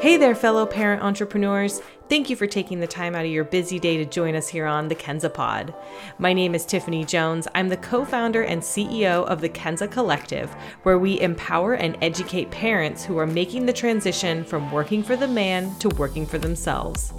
Hey there, fellow parent entrepreneurs. Thank you for taking the time out of your busy day to join us here on the Kenza Pod. My name is Tiffany Jones. I'm the co founder and CEO of the Kenza Collective, where we empower and educate parents who are making the transition from working for the man to working for themselves.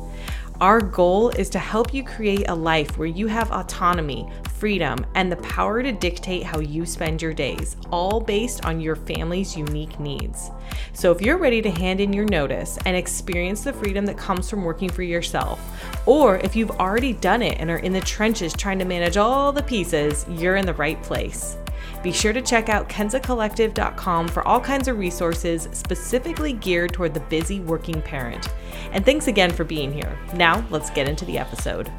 Our goal is to help you create a life where you have autonomy, freedom, and the power to dictate how you spend your days, all based on your family's unique needs. So, if you're ready to hand in your notice and experience the freedom that comes from working for yourself, or if you've already done it and are in the trenches trying to manage all the pieces, you're in the right place. Be sure to check out kenzacollective.com for all kinds of resources specifically geared toward the busy working parent. And thanks again for being here. Now, let's get into the episode.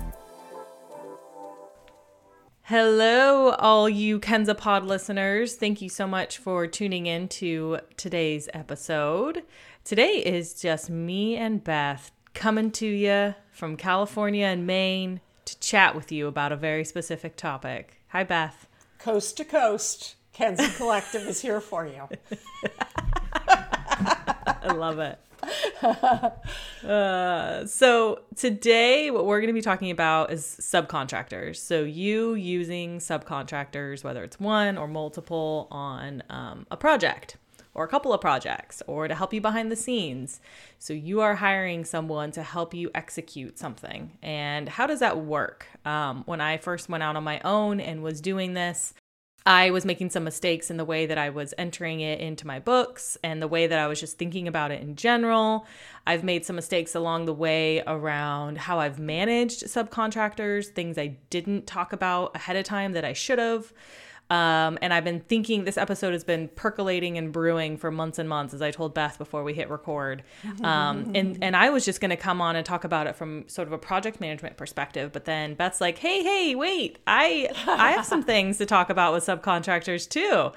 Hello, all you Kenza Pod listeners. Thank you so much for tuning in to today's episode. Today is just me and Beth coming to you from California and Maine to chat with you about a very specific topic. Hi, Beth coast to coast. Kenza Collective is here for you. I love it. Uh, so today what we're going to be talking about is subcontractors so you using subcontractors whether it's one or multiple on um, a project or a couple of projects or to help you behind the scenes so you are hiring someone to help you execute something and how does that work um, when i first went out on my own and was doing this I was making some mistakes in the way that I was entering it into my books and the way that I was just thinking about it in general. I've made some mistakes along the way around how I've managed subcontractors, things I didn't talk about ahead of time that I should have. Um, and I've been thinking this episode has been percolating and brewing for months and months, as I told Beth before we hit record. Um, and and I was just going to come on and talk about it from sort of a project management perspective, but then Beth's like, "Hey, hey, wait! I I have some things to talk about with subcontractors too."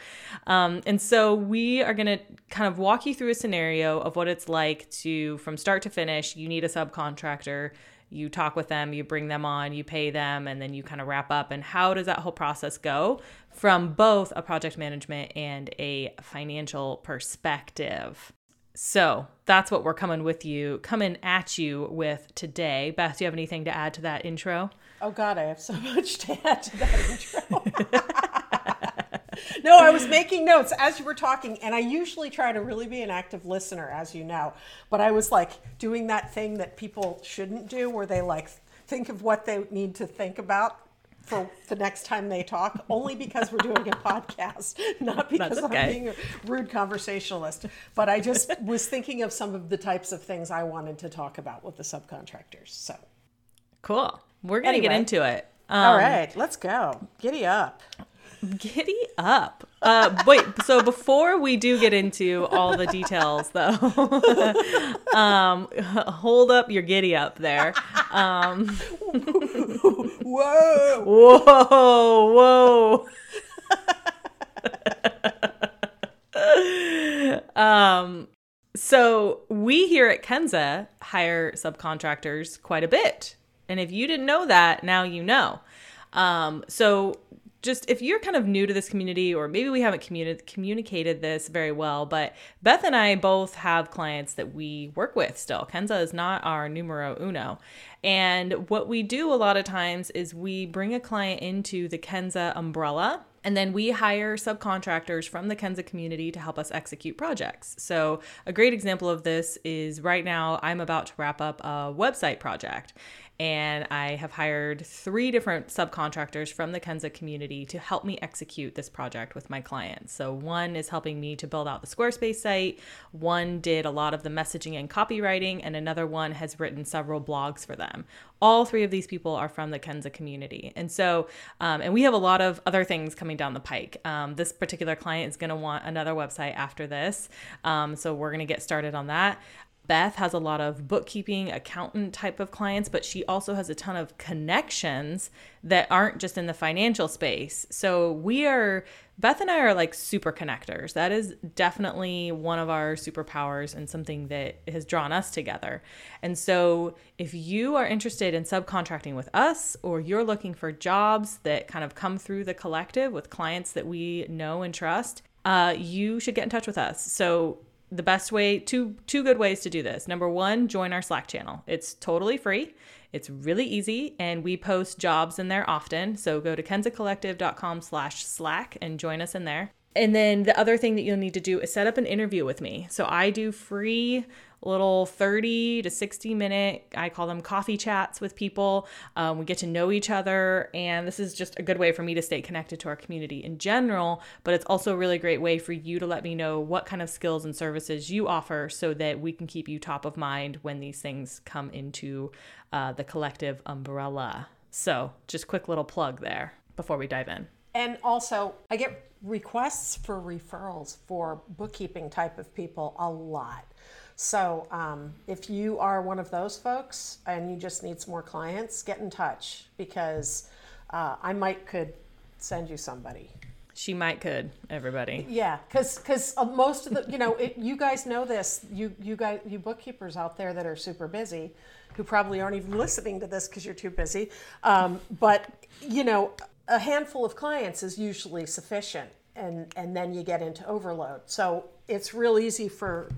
Um, and so we are going to kind of walk you through a scenario of what it's like to, from start to finish, you need a subcontractor you talk with them, you bring them on, you pay them, and then you kind of wrap up. And how does that whole process go from both a project management and a financial perspective? So that's what we're coming with you, coming at you with today. Beth, do you have anything to add to that intro? Oh, God, I have so much to add to that intro. no, I was making notes as you were talking, and I usually try to really be an active listener, as you know. But I was like doing that thing that people shouldn't do, where they like think of what they need to think about for the next time they talk, only because we're doing a podcast, not because okay. I'm being a rude conversationalist. But I just was thinking of some of the types of things I wanted to talk about with the subcontractors. So cool. We're gonna anyway, get into it. Um, all right, let's go. Giddy up. Giddy up. Uh, wait, so before we do get into all the details, though, um, hold up your giddy up there. Um, whoa. Whoa, whoa. um, so we here at Kenza hire subcontractors quite a bit. And if you didn't know that, now you know. Um, so just if you're kind of new to this community or maybe we haven't communi- communicated this very well but beth and i both have clients that we work with still. Kenza is not our numero uno. And what we do a lot of times is we bring a client into the kenza umbrella and then we hire subcontractors from the Kenza community to help us execute projects. So, a great example of this is right now I'm about to wrap up a website project and I have hired three different subcontractors from the Kenza community to help me execute this project with my clients. So, one is helping me to build out the Squarespace site, one did a lot of the messaging and copywriting, and another one has written several blogs for them. All three of these people are from the Kenza community. And so, um, and we have a lot of other things coming down the pike. Um, this particular client is going to want another website after this. Um, so, we're going to get started on that. Beth has a lot of bookkeeping, accountant type of clients, but she also has a ton of connections that aren't just in the financial space. So we are, Beth and I are like super connectors. That is definitely one of our superpowers and something that has drawn us together. And so if you are interested in subcontracting with us or you're looking for jobs that kind of come through the collective with clients that we know and trust, uh, you should get in touch with us. So the best way two two good ways to do this. Number 1, join our Slack channel. It's totally free. It's really easy and we post jobs in there often. So go to kenzacollective.com slash slack and join us in there. And then the other thing that you'll need to do is set up an interview with me. So I do free little 30 to 60 minute, I call them coffee chats with people. Um, we get to know each other. And this is just a good way for me to stay connected to our community in general. But it's also a really great way for you to let me know what kind of skills and services you offer so that we can keep you top of mind when these things come into uh, the collective umbrella. So just quick little plug there before we dive in. And also, I get requests for referrals for bookkeeping type of people a lot. So um, if you are one of those folks and you just need some more clients, get in touch because uh, I might could send you somebody. She might could everybody. Yeah, because because uh, most of the you know it, you guys know this you you guys you bookkeepers out there that are super busy, who probably aren't even listening to this because you're too busy. Um, but you know a handful of clients is usually sufficient and and then you get into overload so it's real easy for,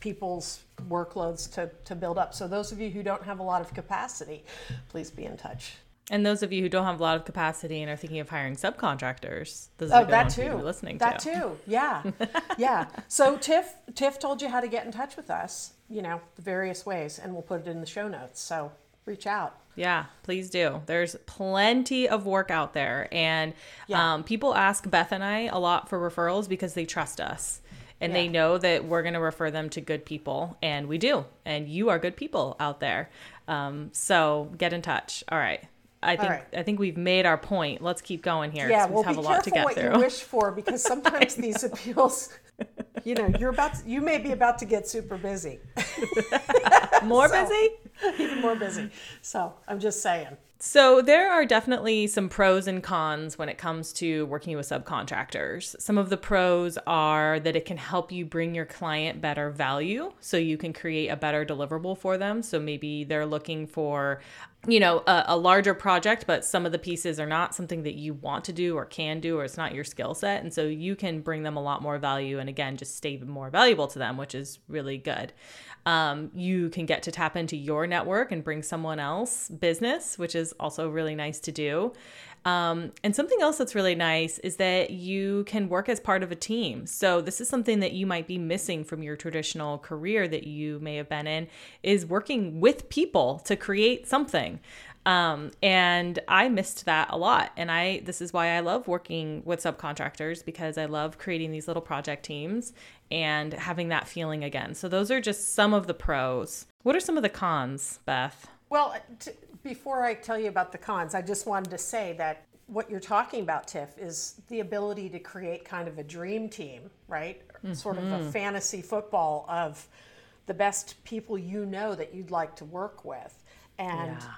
people's workloads to, to build up so those of you who don't have a lot of capacity please be in touch and those of you who don't have a lot of capacity and are thinking of hiring subcontractors, this is oh, that too. listening that to. That too. Yeah, yeah. So Tiff, Tiff told you how to get in touch with us. You know the various ways, and we'll put it in the show notes. So reach out. Yeah, please do. There's plenty of work out there. And Yeah. um, people ask Beth and I a lot for referrals because they trust us and they know that we're going to refer them to good people. And we do. And you are good people out there. Um, so get in touch. All right. I think right. I think we've made our point. Let's keep going here. Yeah, we well, have be a lot to get what through. you wish for because sometimes these appeals, you know, you're about to, you may be about to get super busy, More So- busy? even more busy. So I'm just saying. So, there are definitely some pros and cons when it comes to working with subcontractors. Some of the pros are that it can help you bring your client better value so you can create a better deliverable for them. So, maybe they're looking for, you know, a, a larger project, but some of the pieces are not something that you want to do or can do, or it's not your skill set. And so, you can bring them a lot more value and again, just stay more valuable to them, which is really good. Um, you can get to tap into your network and bring someone else business, which is also really nice to do. Um, and something else that's really nice is that you can work as part of a team. So this is something that you might be missing from your traditional career that you may have been in is working with people to create something. Um, and I missed that a lot. And I, this is why I love working with subcontractors because I love creating these little project teams and having that feeling again. So those are just some of the pros. What are some of the cons, Beth? Well, before I tell you about the cons, I just wanted to say that what you're talking about, Tiff, is the ability to create kind of a dream team, right? Sort of a fantasy football of the best people you know that you'd like to work with and Yeah.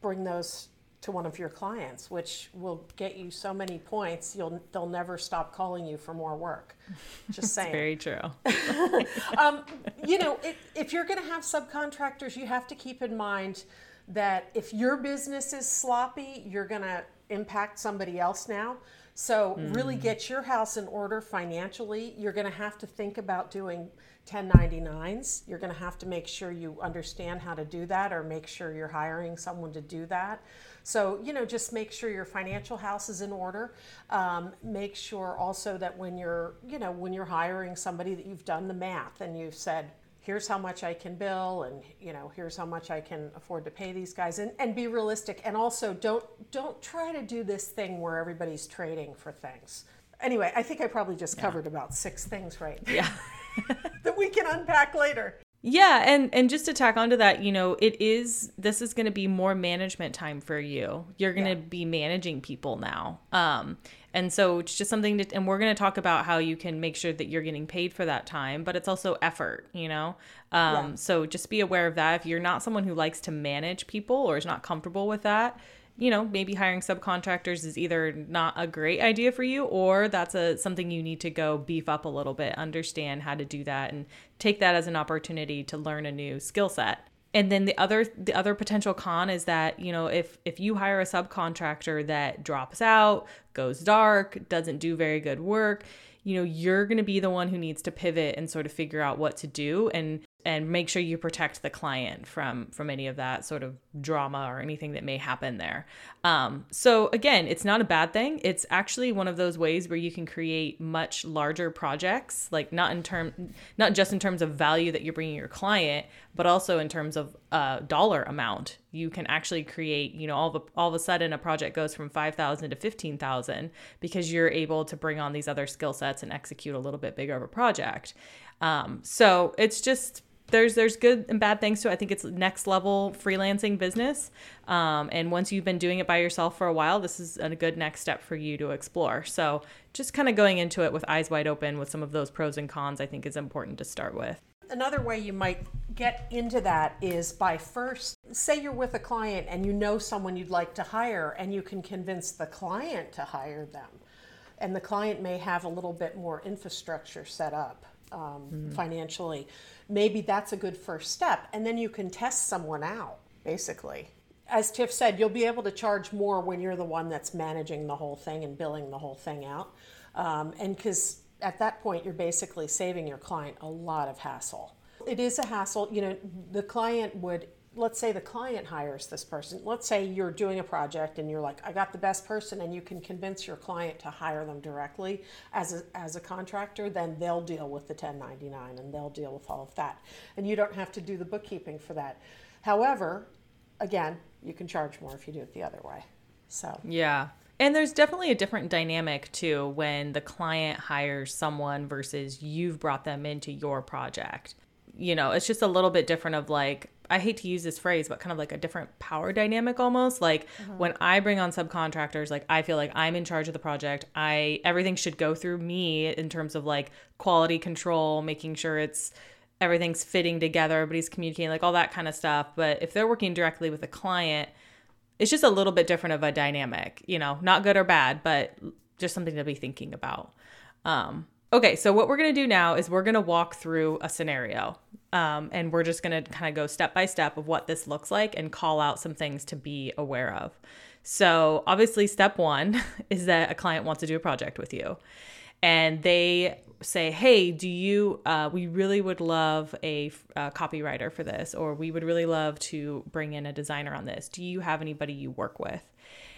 bring those to one of your clients, which will get you so many points, you'll they'll never stop calling you for more work. Just saying. Very true. um, you know, if, if you're going to have subcontractors, you have to keep in mind that if your business is sloppy, you're going to impact somebody else now. So, really get your house in order financially. You're going to have to think about doing 1099s. You're going to have to make sure you understand how to do that or make sure you're hiring someone to do that. So, you know, just make sure your financial house is in order. Um, make sure also that when you're, you know, when you're hiring somebody that you've done the math and you've said, here's how much I can bill and, you know, here's how much I can afford to pay these guys and, and be realistic. And also don't, don't try to do this thing where everybody's trading for things. Anyway, I think I probably just covered about six things right Yeah. that we can unpack later. Yeah, and and just to tack onto that, you know, it is this is going to be more management time for you. You're going to Yeah. be managing people now. Um and so it's just something to and we're going to talk about how you can make sure that you're getting paid for that time, but it's also effort, you know. Um Yeah. so just be aware of that if you're not someone who likes to manage people or is not comfortable with that, you know, maybe hiring subcontractors is either not a great idea for you or that's a something you need to go beef up a little bit, understand how to do that and take that as an opportunity to learn a new skill set. And then the other the other potential con is that, you know, if if you hire a subcontractor that drops out, goes dark, doesn't do very good work, you know, you're going to be the one who needs to pivot and sort of figure out what to do and and make sure you protect the client from from any of that sort of drama or anything that may happen there. Um, so again, it's not a bad thing. It's actually one of those ways where you can create much larger projects, like not in term, not just in terms of value that you're bringing your client, but also in terms of uh, dollar amount. You can actually create, you know, all of a, all of a sudden a project goes from five thousand to fifteen thousand because you're able to bring on these other skill sets and execute a little bit bigger of a project. Um, so it's just there's there's good and bad things to it. I think it's next level freelancing business. Um, and once you've been doing it by yourself for a while, this is a good next step for you to explore. So just kind of going into it with eyes wide open with some of those pros and cons, I think is important to start with. Another way you might get into that is by first, say you're with a client and you know someone you'd like to hire, and you can convince the client to hire them. And the client may have a little bit more infrastructure set up um, mm. financially maybe that's a good first step. And then you can test someone out, basically. As Tiff said, you'll be able to charge more when you're the one that's managing the whole thing and billing the whole thing out. Um, and because at that point, you're basically saving your client a lot of hassle. It is a hassle. You know, the client would let's say the client hires this person. Let's say you're doing a project and you're like, I got the best person, and you can convince your client to hire them directly as a, as a contractor, then they'll deal with the 1099 and they'll deal with all of that. And you don't have to do the bookkeeping for that. However, again, you can charge more if you do it the other way. So, yeah. And there's definitely a different dynamic too when the client hires someone versus you've brought them into your project. You know, it's just a little bit different of like, I hate to use this phrase, but kind of like a different power dynamic almost. Like mm-hmm. when I bring on subcontractors, like I feel like I'm in charge of the project. I everything should go through me in terms of like quality control, making sure it's everything's fitting together, everybody's communicating, like all that kind of stuff. But if they're working directly with a client, it's just a little bit different of a dynamic, you know, not good or bad, but just something to be thinking about. Um, okay, so what we're gonna do now is we're gonna walk through a scenario. Um, and we're just going to kind of go step by step of what this looks like and call out some things to be aware of. So, obviously, step one is that a client wants to do a project with you. And they say, hey, do you, uh, we really would love a, a copywriter for this, or we would really love to bring in a designer on this. Do you have anybody you work with?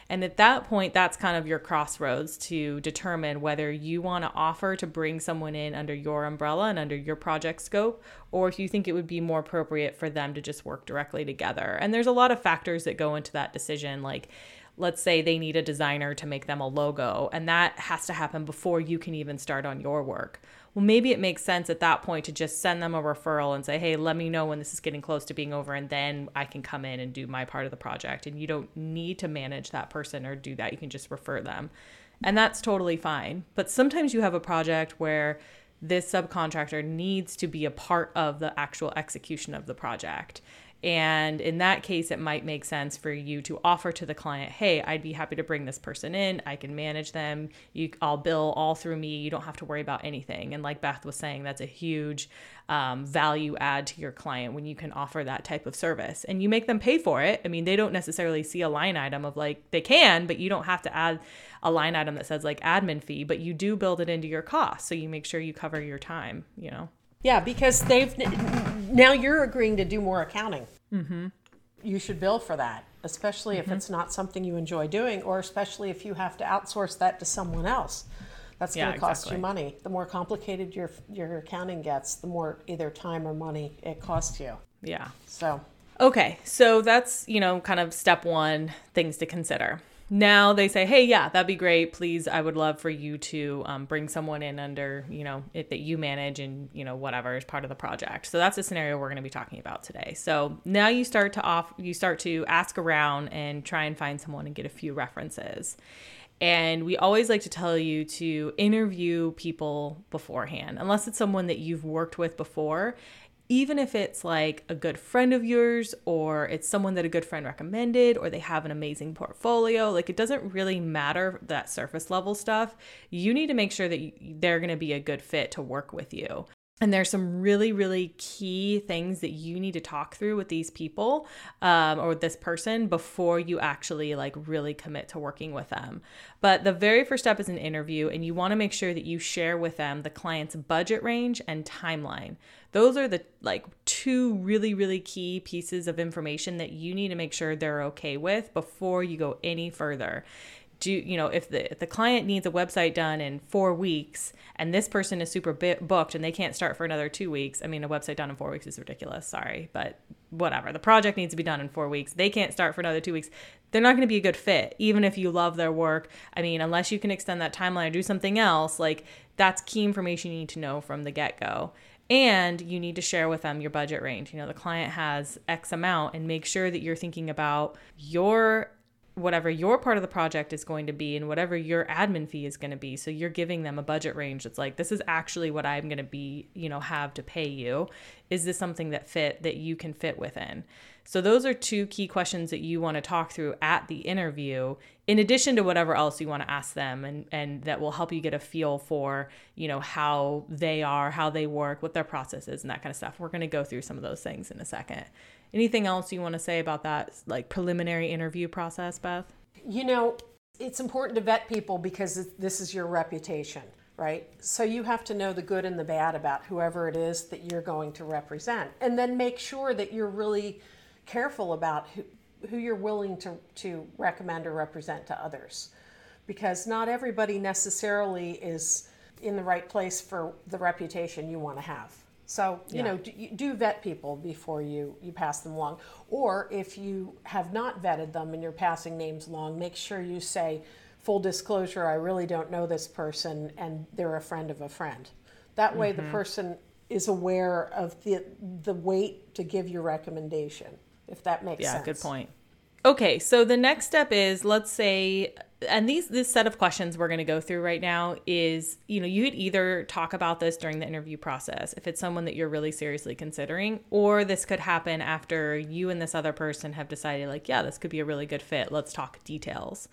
And at that point, that's kind of your crossroads to determine whether you want to offer to bring someone in under your umbrella and under your project scope, or if you think it would be more appropriate for them to just work directly together. And there's a lot of factors that go into that decision, like let's say they need a designer to make them a logo, and that has to happen before you can even start on your work well, maybe it makes sense at that point to just send them a referral and say, hey, let me know when this is getting close to being over, and then I can come in and do my part of the project. And you don't need to manage that person or do that. You can just refer them. And that's totally fine. But sometimes you have a project where this subcontractor needs to be a part of the actual execution of the project. And in that case, it might make sense for you to offer to the client, hey, I'd be happy to bring this person in. I can manage them. You, I'll bill all through me. You don't have to worry about anything. And like Beth was saying, that's a huge um, value add to your client when you can offer that type of service and you make them pay for it. I mean, they don't necessarily see a line item of like, they can, but you don't have to add a line item that says like admin fee, but you do build it into your cost. So you make sure you cover your time, you know? Yeah, because they've now you're agreeing to do more accounting. Mm-hmm. You should bill for that, especially mm-hmm. if it's not something you enjoy doing, or especially if you have to outsource that to someone else. That's going to cost exactly. you money. The more complicated your your accounting gets, the more either time or money it costs you. Yeah. So. Okay, so that's you know kind of step one things to consider now they say, hey, yeah, that'd be great. Please, I would love for you to um, bring someone in under, you know, it, that you manage and, you know, whatever is part of the project. So that's the scenario we're going to be talking about today. So now you start to off, you start to ask around and try and find someone and get a few references. And we always like to tell you to interview people beforehand, unless it's someone that you've worked with before even if it's like a good friend of yours or it's someone that a good friend recommended or they have an amazing portfolio, like it doesn't really matter that surface level stuff. You need to make sure that they're going to be a good fit to work with you. and there's some really really key things that you need to talk through with these people um, or this person before you actually like really commit to working with them but the very first step is an interview and you want to make sure that you share with them the client's budget range and timeline those are the like two really really key pieces of information that you need to make sure they're okay with before you go any further. Do you know if the if the client needs a website done in four weeks and this person is super booked and they can't start for another two weeks i mean a website done in four weeks is ridiculous sorry but whatever. The project needs to be done in four weeks. They can't start for another two weeks. They're not going to be a good fit even if you love their work. I mean unless you can extend that timeline or do something else like that's key information you need to know from the get-go and you need to share with them your budget range. You know the client has x amount and make sure that you're thinking about your whatever your part of the project is going to be and whatever your admin fee is going to be. So you're giving them a budget range that's like this is actually what i'm going to be you know have to pay you. Is this something that fit that you can fit within so those are two key questions that you want to talk through at the interview in addition to whatever else you want to ask them and and that will help you get a feel for you know how they are how they work what their process is and that kind of stuff we're going to go through some of those things in a second Anything else you want to say about that like preliminary interview process, Beth? You know, it's important to vet people because this is your reputation, right? So you have to know the good and the bad about whoever it is that you're going to represent. And then make sure that you're really careful about who, who you're willing to, to recommend or represent to others. Because not everybody necessarily is in the right place for the reputation you want to have. So, you yeah. know, do, do, vet people before you, you pass them along. Or if you have not vetted them and you're passing names along, make sure you say, full disclosure, I really don't know this person and they're a friend of a friend. That way mm-hmm. the person is aware of the, the weight to give your recommendation, if that makes yeah, sense. Yeah, good point. Okay, so the next step is let's say and these this set of questions we're going to go through right now is you know you could either talk about this during the interview process if it's someone that you're really seriously considering or this could happen after you and this other person have decided like yeah this could be a really good fit let's talk details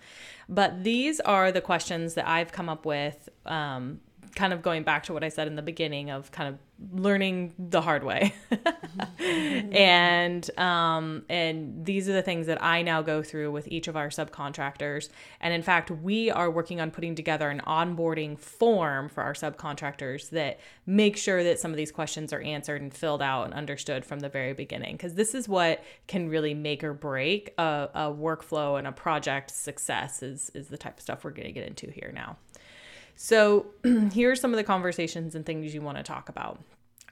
but these are the questions that i've come up with um, kind of going back to what I said in the beginning of kind of learning the hard way. and um, and these are the things that I now go through with each of our subcontractors. And in fact, we are working on putting together an onboarding form for our subcontractors that make sure that some of these questions are answered and filled out and understood from the very beginning. Because this is what can really make or break a, a workflow and a project success is is the type of stuff we're going to get into here now. So, here are some of the conversations and things you want to talk about.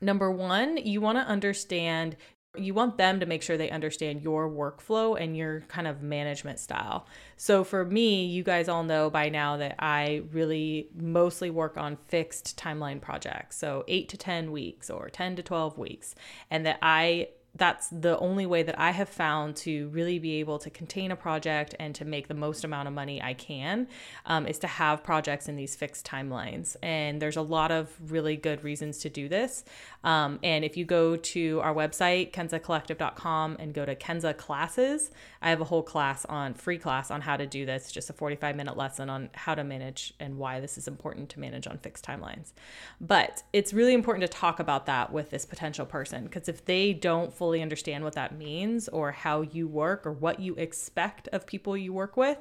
Number one, you want to understand, you want them to make sure they understand your workflow and your kind of management style. So, for me, you guys all know by now that I really mostly work on fixed timeline projects. So, eight to 10 weeks or 10 to 12 weeks. And that I that's the only way that I have found to really be able to contain a project and to make the most amount of money I can um, is to have projects in these fixed timelines. And there's a lot of really good reasons to do this. Um, and if you go to our website, kenzacollective.com, and go to Kenza classes, I have a whole class on free class on how to do this, just a 45 minute lesson on how to manage and why this is important to manage on fixed timelines. But it's really important to talk about that with this potential person because if they don't fully understand what that means or how you work or what you expect of people you work with,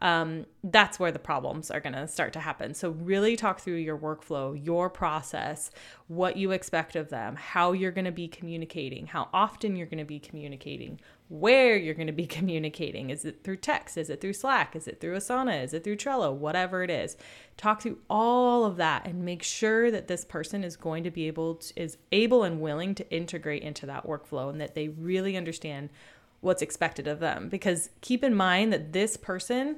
um, that's where the problems are going to start to happen. So, really talk through your workflow, your process, what you expect of them, how you're going to be communicating, how often you're going to be communicating, where you're going to be communicating. Is it through text? Is it through Slack? Is it through Asana? Is it through Trello? Whatever it is. Talk through all of that and make sure that this person is going to be able to, is able and willing to integrate into that workflow and that they really understand what's expected of them because keep in mind that this person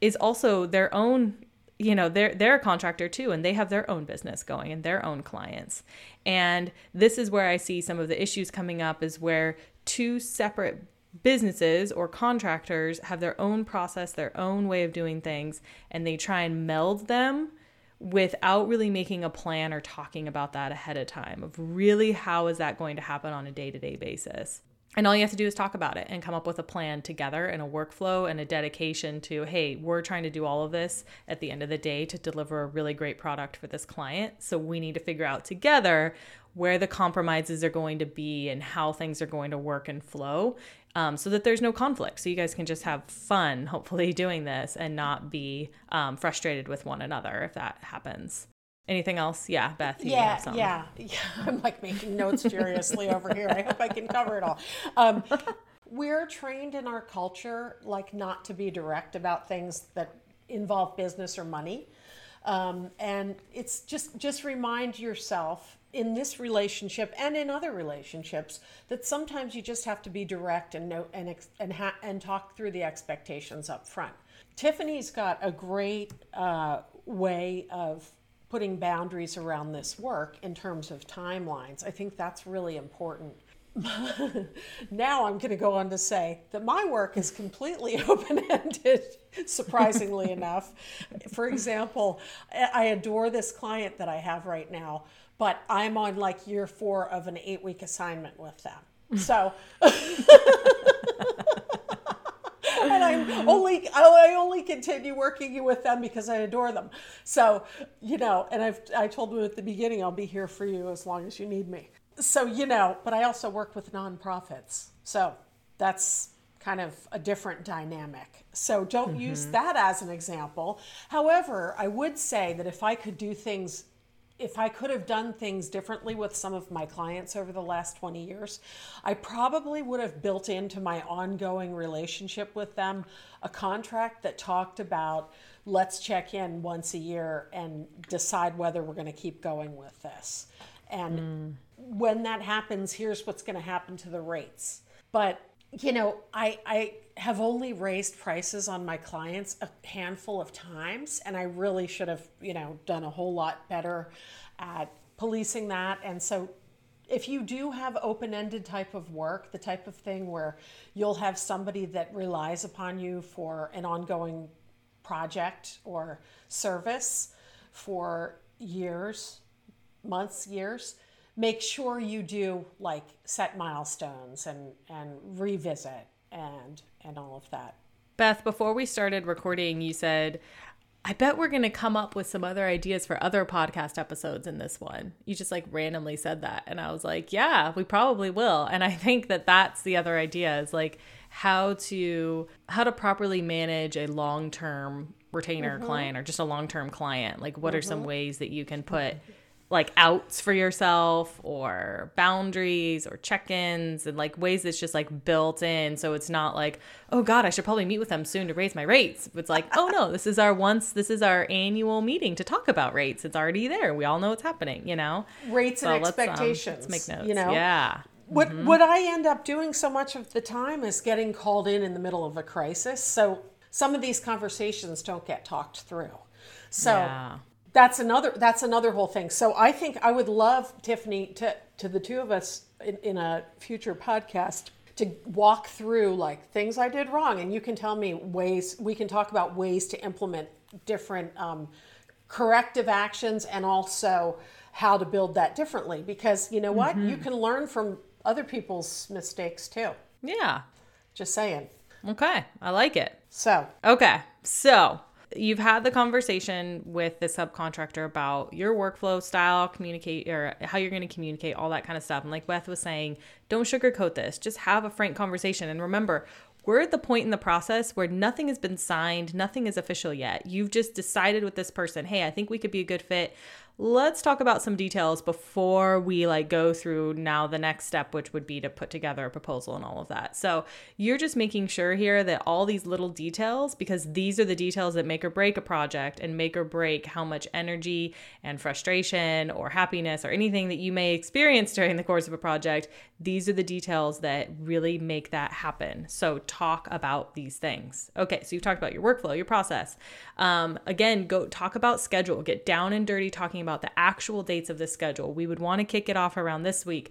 is also their own you know they're they're a contractor too and they have their own business going and their own clients and this is where i see some of the issues coming up is where two separate businesses or contractors have their own process, their own way of doing things, and they try and meld them without really making a plan or talking about that ahead of time of really how is that going to happen on a day-to-day basis. And all you have to do is talk about it and come up with a plan together and a workflow and a dedication to, hey, we're trying to do all of this at the end of the day to deliver a really great product for this client. So we need to figure out together where the compromises are going to be and how things are going to work and flow um, so that there's no conflict. So you guys can just have fun, hopefully, doing this and not be um, frustrated with one another if that happens. Anything else? Yeah, Beth. yeah, yeah, yeah. I'm like making notes furiously over here. I hope I can cover it all. Um, we're trained in our culture, like not to be direct about things that involve business or money. Um, and it's just just remind yourself in this relationship and in other relationships that sometimes you just have to be direct and know and and ha- and talk through the expectations up front. Tiffany's got a great uh, way of putting boundaries around this work in terms of timelines. I think that's really important. now I'm going to go on to say that my work is completely open ended, surprisingly enough. For example, I adore this client that I have right now, but I'm on like year four of an eight week assignment with them. So. and I'm only I only continue working with them because I adore them. So, you know, and I've I told them at the beginning I'll be here for you as long as you need me. So, you know, but I also work with nonprofits. So, that's kind of a different dynamic. So, don't mm-hmm. use that as an example. However, I would say that if I could do things if I could have done things differently with some of my clients over the last 20 years, I probably would have built into my ongoing relationship with them a contract that talked about let's check in once a year and decide whether we're going to keep going with this. And mm. when that happens, here's what's going to happen to the rates. But, you know, I, I have only raised prices on my clients a handful of times and I really should have, you know, done a whole lot better at policing that. And so if you do have open-ended type of work, the type of thing where you'll have somebody that relies upon you for an ongoing project or service for years, months, years, make sure you do like set milestones and and revisit and and all of that. Beth, before we started recording, you said, I bet we're going to come up with some other ideas for other podcast episodes in this one. You just like randomly said that. And I was like, yeah, we probably will. And I think that that's the other idea is like how to how to properly manage a long-term retainer mm-hmm. client or just a long-term client. Like what mm-hmm. are some mm-hmm. ways that you can put like outs for yourself or boundaries or check-ins and like ways that's just like built in. So it's not like oh god i should probably meet with them soon to raise my rates. It's like oh no this is our once this is our annual meeting to talk about rates. It's already there. We all know what's happening you know? Rates so and expectations let's, um, let's make notes. you know? Yeah. What mm-hmm. what i end up doing so much of the time is getting called in in the middle of a crisis. So some of these conversations don't get talked through. So yeah that's another that's another whole thing. So I think I would love Tiffany to to the two of us in, in a future podcast to walk through like things I did wrong, and you can tell me ways we can talk about ways to implement different um, corrective actions and also how to build that differently. Because you know what, mm-hmm. you can learn from other people's mistakes too. Yeah, just saying. Okay, I like it. So okay, so you've had the conversation with the subcontractor about your workflow style, communicate or how you're going to communicate, all that kind of stuff. And like Beth was saying, don't sugarcoat this. Just have a frank conversation. And remember, we're at the point in the process where nothing has been signed, nothing is official yet. You've just decided with this person, hey, I think we could be a good fit let's talk about some details before we like go through now the next step which would be to put together a proposal and all of that. So you're just making sure here that all these little details because these are the details that make or break a project and make or break how much energy and frustration or happiness or anything that you may experience during the course of a project these are the details that really make that happen. So talk about these things. Okay so you've talked about your workflow your process. Um, again go talk about schedule. Get down and dirty talking about the actual dates of the schedule. We would want to kick it off around this week.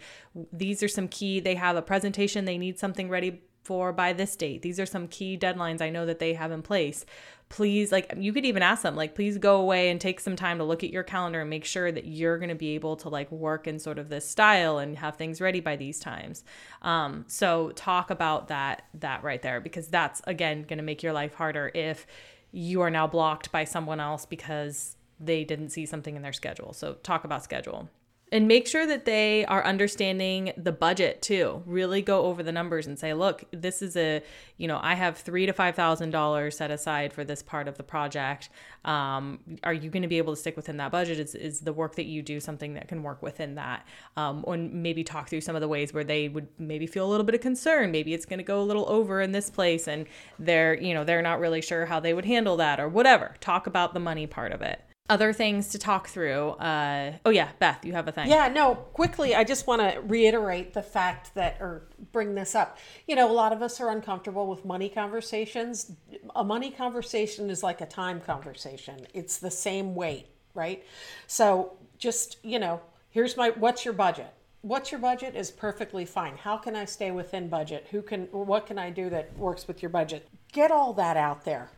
These are some key, they have a presentation, they need something ready for by this date. These are some key deadlines I know that they have in place. Please, like, you could even ask them, like, please go away and take some time to look at your calendar and make sure that you're going to be able to, like, work in sort of this style and have things ready by these times. Um, so, talk about that, that right there, because that's, again, going to make your life harder if you are now blocked by someone else because they didn't see something in their schedule. So talk about schedule. and make sure that they are understanding the budget too. Really go over the numbers and say look this is a you know i have three to five thousand dollars set aside for this part of the project. Um, are you going to be able to stick within that budget? Is, is the work that you do something that can work within that? Um, or maybe talk through some of the ways where they would maybe feel a little bit of concern. Maybe it's going to go a little over in this place and they're you know they're not really sure how they would handle that or whatever. Talk about the money part of it other things to talk through. Uh, oh yeah, Beth, you have a thing. Yeah, no, quickly, I just want to reiterate the fact that, or bring this up. You know, a lot of us are uncomfortable with money conversations. A money conversation is like a time conversation. It's the same weight, right? So just, you know, here's my, what's your budget? What's your budget is perfectly fine. How can I stay within budget? Who can, what can I do that works with your budget? Get all that out there.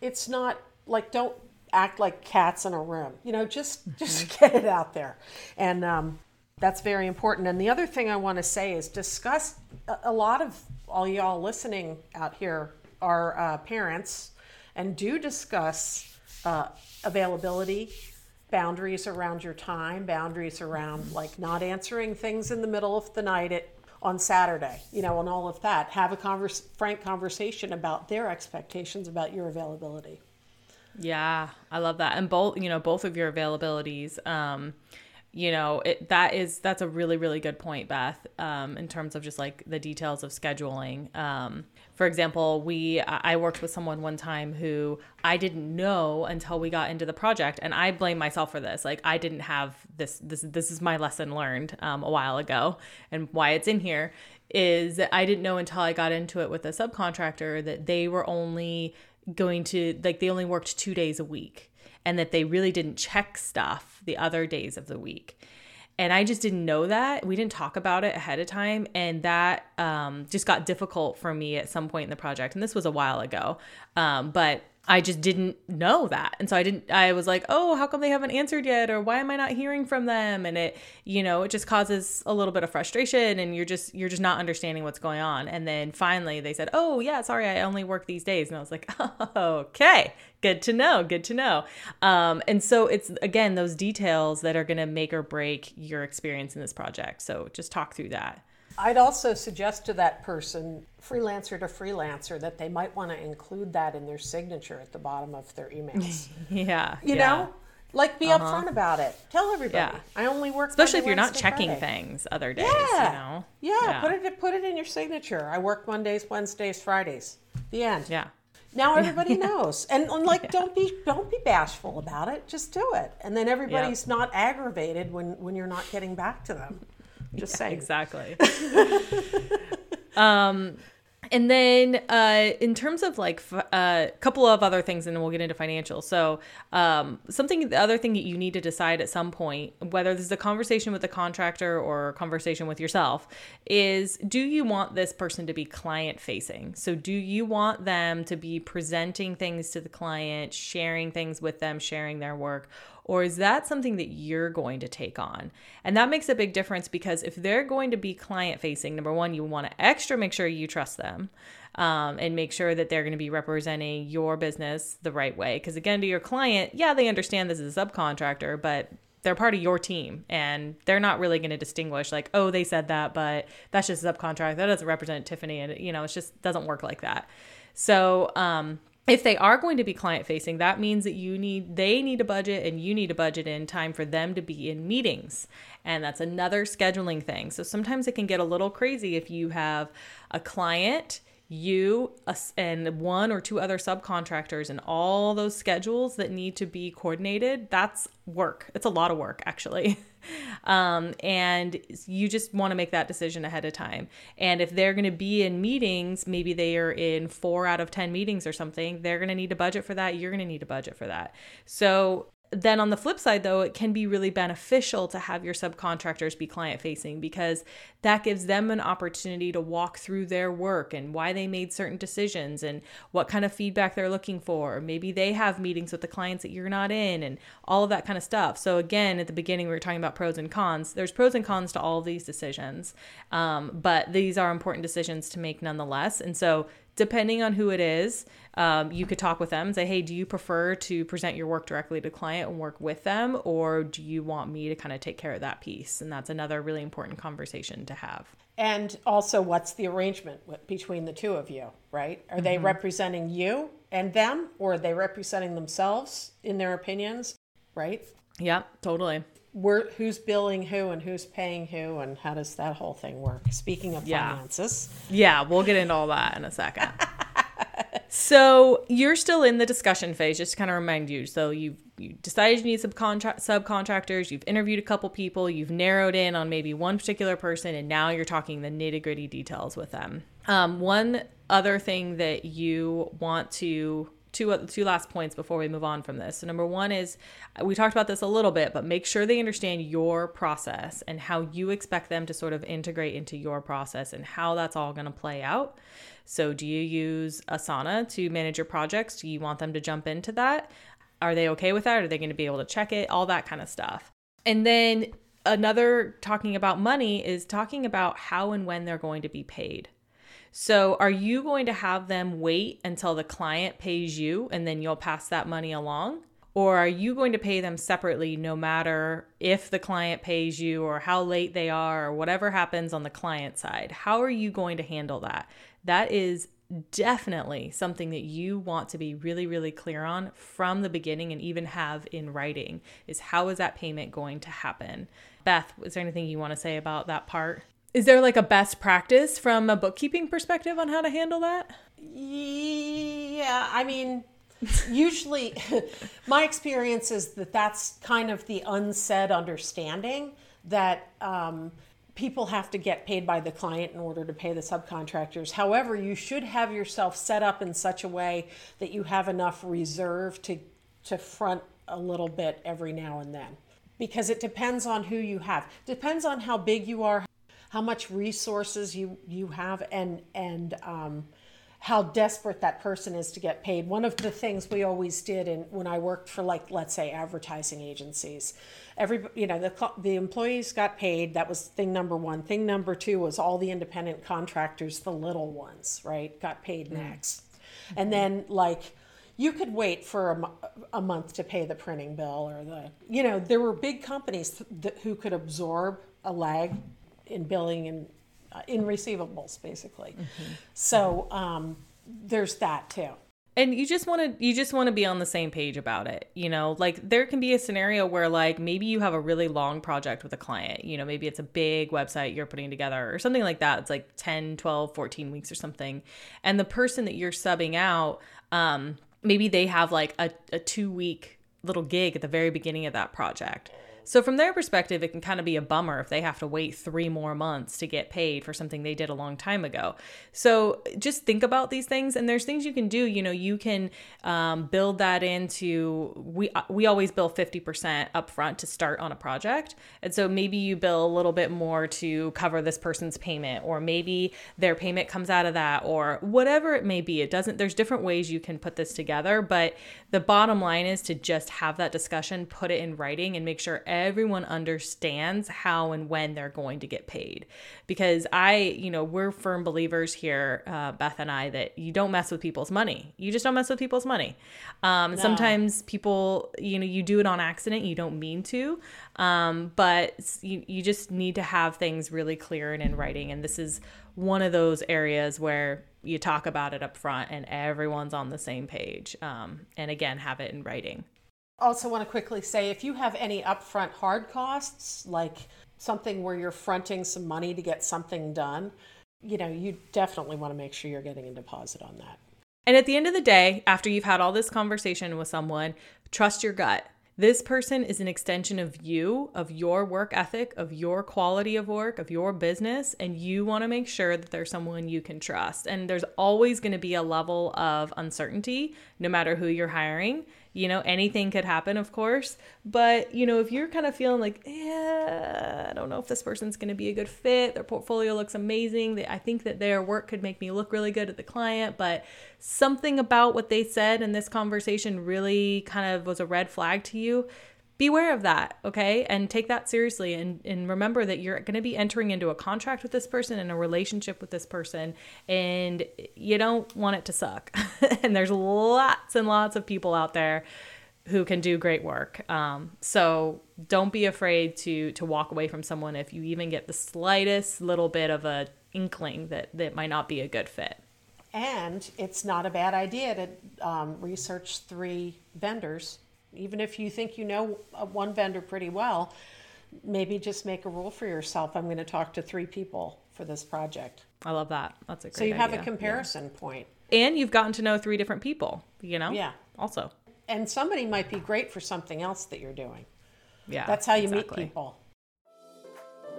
It's not like, don't, act like cats in a room. You know, just just get it out there, and um, that's very important. And the other thing I want to say is discuss. A, a lot of all y'all listening out here are uh, parents, and do discuss uh, availability, boundaries around your time, boundaries around like not answering things in the middle of the night at on Saturday, you know, and all of that. Have a converse, frank conversation about their expectations about your availability. Yeah, I love that. And both, you know, both of your availabilities, um, you know, it, that is that's a really really good point, Beth. Um, in terms of just like the details of scheduling. Um, for example, we I worked with someone one time who I didn't know until we got into the project, and I blame myself for this. Like I didn't have this. This this is my lesson learned um, a while ago, and why it's in here is that I didn't know until I got into it with a subcontractor that they were only going to like they only worked two days a week and that they really didn't check stuff the other days of the week. And i just didn't know that. We didn't talk about it ahead of time. And that um, just got difficult for me at some point in the project. And this was a while ago. Um, but I just didn't know that. And so I didn't, I was like, oh, how come they haven't answered yet? Or why am I not hearing from them? And it, you know, it just causes a little bit of frustration and you're just, you're just not understanding what's going on. And then finally they said, oh, yeah, sorry, I only work these days. And I was like, oh, okay, good to know, good to know. Um, and so it's, again, those details that are going to make or break your experience in this project. So just talk through that. I'd also suggest to that person, freelancer to freelancer, that they might want to include that in their signature at the bottom of their emails. yeah. You yeah. know? Like be uh-huh. upfront about it. Tell everybody. Yeah. I only work Especially if you're Wednesday, not checking Friday. things other days, yeah. you know. Yeah. yeah. Put it put it in your signature. I work Mondays, Wednesdays, Fridays. The end. Yeah. Now everybody knows. And, and like yeah. don't be don't be bashful about it. Just do it. And then everybody's not aggravated when when you're not getting back to them. Just yeah, saying. Exactly. um, and then uh, in terms of like a uh, couple of other things and then we'll get into financial so um, something the other thing that you need to decide at some point whether this is a conversation with the contractor or a conversation with yourself is do you want this person to be client facing so do you want them to be presenting things to the client sharing things with them sharing their work or is that something that you're going to take on? And that makes a big difference because if they're going to be client facing, number one, you want to extra make sure you trust them um, and make sure that they're going to be representing your business the right way. Because again, to your client, yeah, they understand this is a subcontractor, but they're part of your team and they're not really going to distinguish like oh they said that but that's just a subcontract that doesn't represent tiffany and you know it just doesn't work like that so um, if they are going to be client facing that means that you need they need a budget and you need a budget in time for them to be in meetings. And that's another scheduling thing. So sometimes it can get a little crazy if you have a client you and one or two other subcontractors and all those schedules that need to be coordinated that's work. It's a lot of work actually. Um, and you just want to make that decision ahead of time. And if they're going to be in meetings maybe they are in four out of ten meetings or something they're going to need a budget for that you're going to need a budget for that. So then on the flip side though it can be really beneficial to have your subcontractors be client facing because that gives them an opportunity to walk through their work and why they made certain decisions and what kind of feedback they're looking for. Maybe they have meetings with the clients that you're not in and all of that kind of stuff. So again at the beginning we were talking about pros and cons. There's pros and cons to all of these decisions um, but these are important decisions to make nonetheless. And so depending on who it is, um, you could talk with them and say, hey, do you prefer to present your work directly to client and work with them? Or do you want me to kind of take care of that piece? And that's another really important conversation to have. And also, what's the arrangement between the two of you, right? Are mm-hmm. they representing you and them, or are they representing themselves in their opinions, right? Yeah, totally. We're, who's billing who and who's paying who, and how does that whole thing work? Speaking of yeah. finances. Yeah, we'll get into all that in a second. so you're still in the discussion phase, just to kind of remind you. So you've you decided you need subcontract subcontractors, you've interviewed a couple people, you've narrowed in on maybe one particular person, and now you're talking the nitty gritty details with them. Um, one other thing that you want to two uh, two last points before we move on from this. So number one is uh, we talked about this a little bit, but make sure they understand your process and how you expect them to sort of integrate into your process and how that's all going to play out. So do you use Asana to manage your projects? Do you want them to jump into that? Are they okay with that? Are they going to be able to check it? All that kind of stuff. And then another talking about money is talking about how and when they're going to be paid. So, are you going to have them wait until the client pays you and then you'll pass that money along? Or are you going to pay them separately no matter if the client pays you or how late they are or whatever happens on the client side? How are you going to handle that? That is definitely something that you want to be really really clear on from the beginning and even have in writing is how is that payment going to happen beth is there anything you want to say about that part is there like a best practice from a bookkeeping perspective on how to handle that? Yeah, I mean, usually my experience is that that's kind of the unsaid understanding that um, people have to get paid by the client in order to pay the subcontractors. However, you should have yourself set up in such a way that you have enough reserve to to front a little bit every now and then because it depends on who you have. Depends on how big you are, how much resources you you have and and um, how desperate that person is to get paid. One of the things we always did, and when I worked for like let's say advertising agencies, every you know the the employees got paid. That was thing number one. Thing number two was all the independent contractors, the little ones, right, got paid mm. next, mm-hmm. and then like you could wait for a, a, month to pay the printing bill or the you know there were big companies th- who could absorb a lag in billing and uh, in receivables, basically. Mm-hmm. So um, there's that too. And you just want to you just want to be on the same page about it. You know, like there can be a scenario where like maybe you have a really long project with a client. You know, maybe it's a big website you're putting together or something like that. It's like 10, 12, 14 weeks or something. And the person that you're subbing out um maybe they have like a, a 2 week little gig at the very beginning of that project so, from their perspective, it can kind of be a bummer if they have to wait three more months to get paid for something they did a long time ago. So, just think about these things, and there's things you can do. You know, you can um, build that into. We we always bill fifty percent upfront to start on a project, and so maybe you bill a little bit more to cover this person's payment, or maybe their payment comes out of that, or whatever it may be. It doesn't. There's different ways you can put this together, but the bottom line is to just have that discussion, put it in writing, and make sure everyone understands how and when they're going to get paid. Because I, you know, we're firm believers here, uh, Beth and I, that you don't mess with people's money. You just don't mess with people's money. Um, no. Sometimes people, you know, you do it on accident, you don't mean to, um, but you, you just need to have things really clear and in writing. And this is one of those areas where you talk about it up front and everyone's on the same page. Um, and again, have it in writing also want to quickly say if you have any upfront hard costs, like something where you're fronting some money to get something done, you know, you definitely want to make sure you're getting a deposit on that. And at the end of the day, after you've had all this conversation with someone, trust your gut. This person is an extension of you, of your work ethic, of your quality of work, of your business, and you want to make sure that there's someone you can trust. And there's always going to be a level of uncertainty no matter who you're hiring you know anything could happen of course. But you know if you're kind of feeling like yeah i don't know if this person's going to be a good fit. Their portfolio looks amazing. I think that their work could make me look really good at the client. But something about what they said in this conversation really kind of was a red flag to you beware of that, okay? And take that seriously and, and remember that you're going to be entering into a contract with this person and a relationship with this person, and you don't want it to suck. and there's lots and lots of people out there who can do great work. Um, so don't be afraid to to walk away from someone if you even get the slightest little bit of a inkling that that might not be a good fit. And it's not a bad idea to um, research three vendors even if you think you know uh, one vendor pretty well, maybe just make a rule for yourself. I'm going to talk to three people for this project. I love that. That's a great So you have idea. a comparison yeah. point. And you've gotten to know three different people, you know? Yeah. Also. And somebody might be great for something else that you're doing. Yeah. That's how you exactly. meet people.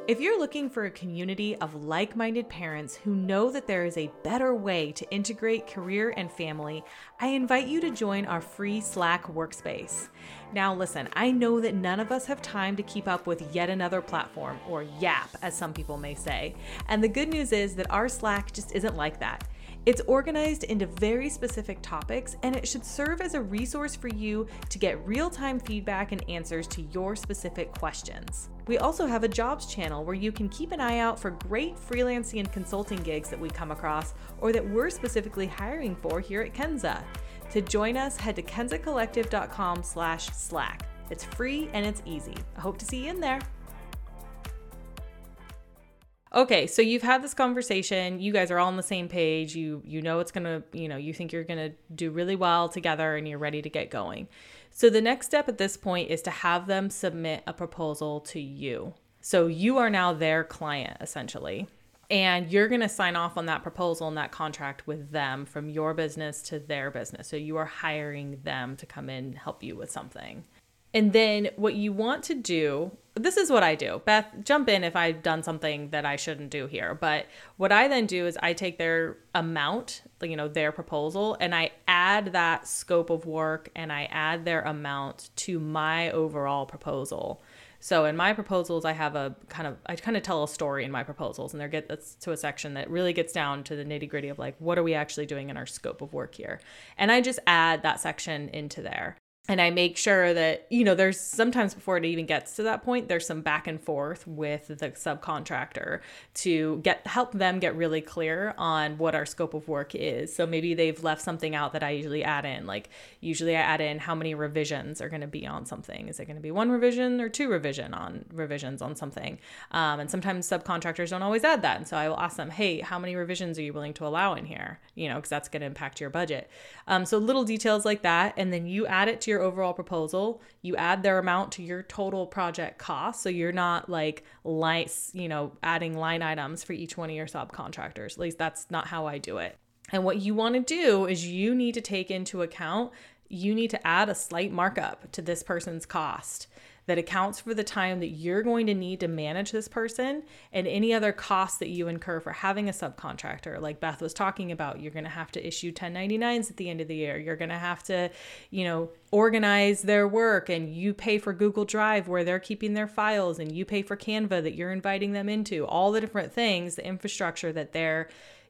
If you're looking for a community of like minded parents who know that there is a better way to integrate career and family, I invite you to join our free Slack workspace. Now, listen, I know that none of us have time to keep up with yet another platform, or YAP, as some people may say. And the good news is that our Slack just isn't like that. It's organized into very specific topics and it should serve as a resource for you to get real time feedback and answers to your specific questions. We also have a jobs channel where you can keep an eye out for great freelancing and consulting gigs that we come across or that we're specifically hiring for here at Kenza. To join us, head to kenzacollective.com slash slack. It's free and it's easy. I hope to see you in there. Okay, so you've had this conversation. You guys are all on the same page. You you know it's to, you know, you think you're to do really well together and you're ready to get going. So the next step at this point is to have them submit a proposal to you. So you are now their client essentially. And you're going to sign off on that proposal and that contract with them from your business to their business. So you are hiring them to come in help you with something. And then what you want to do, this is what I do. Beth, jump in if I've done something that I shouldn't do here. But what I then do is I take their amount, you know, their proposal, and I add that scope of work and I add their amount to my overall proposal. So in my proposals, I have a kind of I kind of tell a story in my proposals, and there gets to a section that really gets down to the nitty gritty of like what are we actually doing in our scope of work here, and I just add that section into there and I make sure that, you know, there's sometimes before it even gets to that point, there's some back and forth with the subcontractor to get help them get really clear on what our scope of work is. So maybe they've left something out that I usually add in. Like usually I add in how many revisions are going to be on something. Is it going to be one revision or two revision on revisions on something? Um, and sometimes subcontractors don't always add that. And so I will ask them, hey, how many revisions are you willing to allow in here? You know, because that's going to impact your budget. Um, so little details like that. And then you add it to your overall proposal. You add their amount to your total project cost. So you're not like lights, you know, adding line items for each one of your subcontractors. At least that's not how I do it. And what you want to do is you need to take into account, you need to add a slight markup to this person's cost that accounts for the time that you're going to need to manage this person and any other costs that you incur for having a subcontractor. Like Beth was talking about, you're going to have to issue 1099s at the end of the year. You're going to have to, you know, organize their work and you pay for Google Drive where they're keeping their files and you pay for Canva that you're inviting them into. All the different things, the infrastructure that they're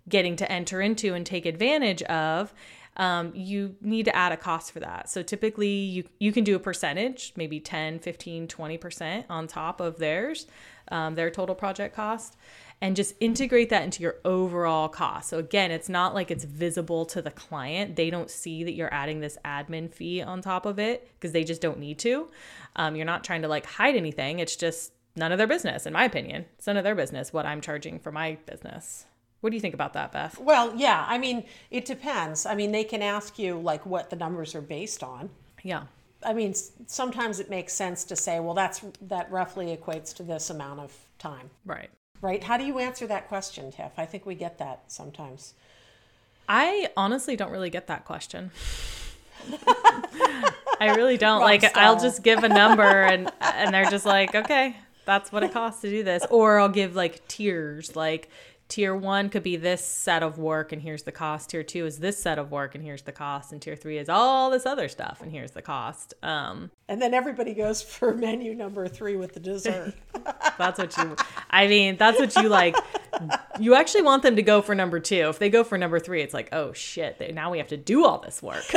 getting to enter into and take advantage of um, you need to add a cost for that. So typically you, you can do a percentage, maybe 10, 15, 20% on top of theirs, um, their total project cost, and just integrate that into your overall cost. So again, it's not like it's visible to the client. They don't see that you're adding this admin fee on top of it because they just don't need to. Um, you're not trying to like hide anything. It's just none of their business, in my opinion. It's none of their business what I'm charging for my business. What do you think about that, Beth? Well, yeah, I mean, it depends. I mean, they can ask you like what the numbers are based on. Yeah. I mean, sometimes it makes sense to say, well, that's that roughly equates to this amount of time. Right. Right. How do you answer that question, Tiff? I think we get that sometimes. I honestly don't really get that question. I really don't. Wrong like style. I'll just give a number and and they're just like, "Okay, that's what it costs to do this." Or I'll give like tiers, like tier 1 could be this set of work and here's the cost. Tier 2 is this set of work and here's the cost and tier 3 is all this other stuff and here's the cost. Um And then everybody goes for menu number 3 with the dessert. that's what you I mean, that's what you like you actually want them to go for number 2. If they go for number 3, it's like, "Oh shit, they, now we have to do all this work."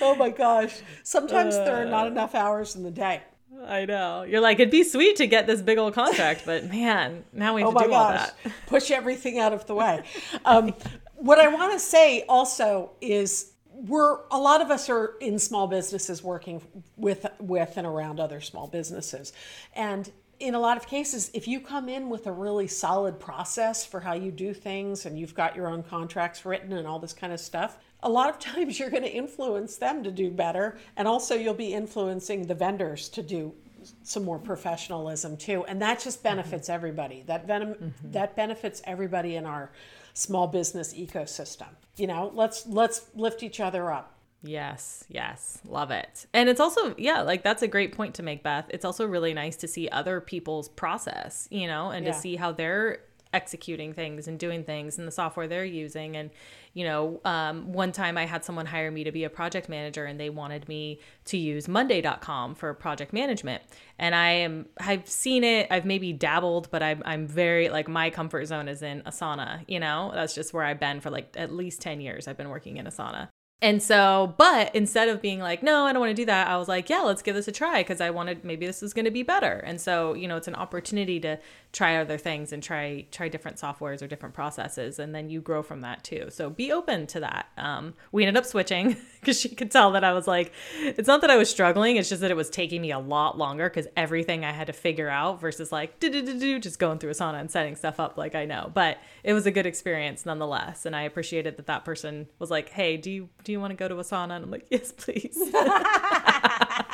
oh my gosh. Sometimes there are not enough hours in the day. I know. You're like, it'd be sweet to get this big old contract, but man, now we have Oh to do all that. Push everything out of the way. Um, what I want to say also is we're a lot of us are in small businesses working with with and around other small businesses. And in a lot of cases, if you come in with a really solid process for how you do things and you've got your own contracts written and all this kind of stuff, a lot of times you're going to influence them to do better. And also, you'll be influencing the vendors to do some more professionalism too. And that just mm-hmm. benefits everybody. That, venom, mm-hmm. that benefits everybody in our small business ecosystem. You know, let's let's lift each other up. Yes, yes, love it. And it's also, yeah, like that's a great point to make, Beth. It's also really nice to see other people's process, you know, and Yeah. to see how they're executing things and doing things and the software they're using. And, you know, um, one time I had someone hire me to be a project manager and they wanted me to use Monday.com for project management. And I am, I've seen it, I've maybe dabbled, but I'm, I'm very, like, my comfort zone is in Asana, you know, that's just where I've been for like at least 10 years. I've been working in Asana. And so, but instead of being like, no, I don't want to do that, I was like, yeah, let's give this a try because I wanted maybe this is going to be better. And so, you know, it's an opportunity to try other things and try try different softwares or different processes, and then you grow from that too. So be open to that. Um, we ended up switching because she could tell that I was like, it's not that I was struggling, it's just that it was taking me a lot longer because everything I had to figure out versus like do do do do just going through Asana and setting stuff up like I know. But it was a good experience nonetheless, and I appreciated that that person was like, hey, do you do you want to go to Asana? And I'm like, yes, please.